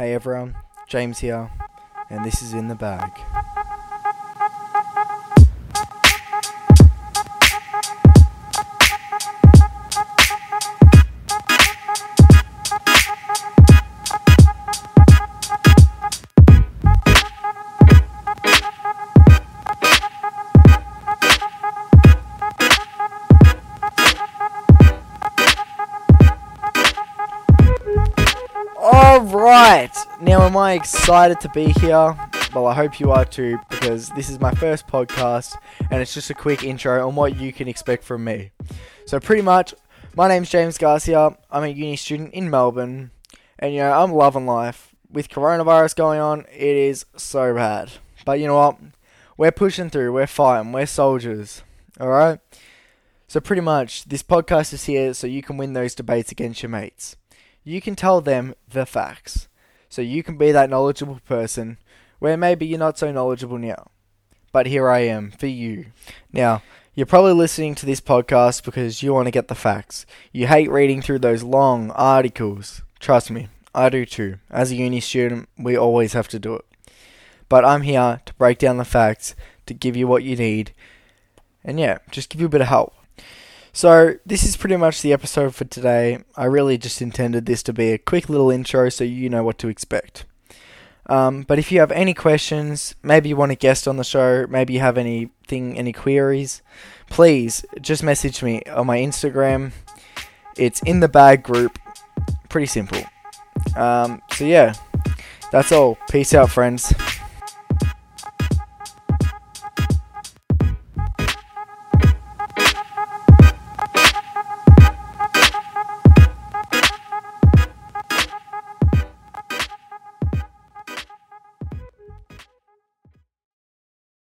Hey everyone, James here, and this is In the Bag. Alright, now am I excited to be here? Well, I hope you are too, because this is my first podcast, and it's just a quick intro on what you can expect from me. So, pretty much, my name's James Garcia, I'm a uni student in Melbourne, and you know, I'm loving life. With coronavirus going on, it is so bad. But you know what? We're pushing through, we're fighting, we're soldiers. Alright? So, pretty much, this podcast is here so you can win those debates against your mates you can tell them the facts. So you can be that knowledgeable person where maybe you're not so knowledgeable now. But here I am for you. Now, you're probably listening to this podcast because you want to get the facts. You hate reading through those long articles. Trust me, I do too. As a uni student, we always have to do it. But I'm here to break down the facts, to give you what you need, and yeah, just give you a bit of help. So, this is pretty much the episode for today. I really just intended this to be a quick little intro so you know what to expect. Um, but if you have any questions, maybe you want a guest on the show, maybe you have anything, any queries, please just message me on my Instagram. It's in the bag group. Pretty simple. Um, so, yeah, that's all. Peace out, friends.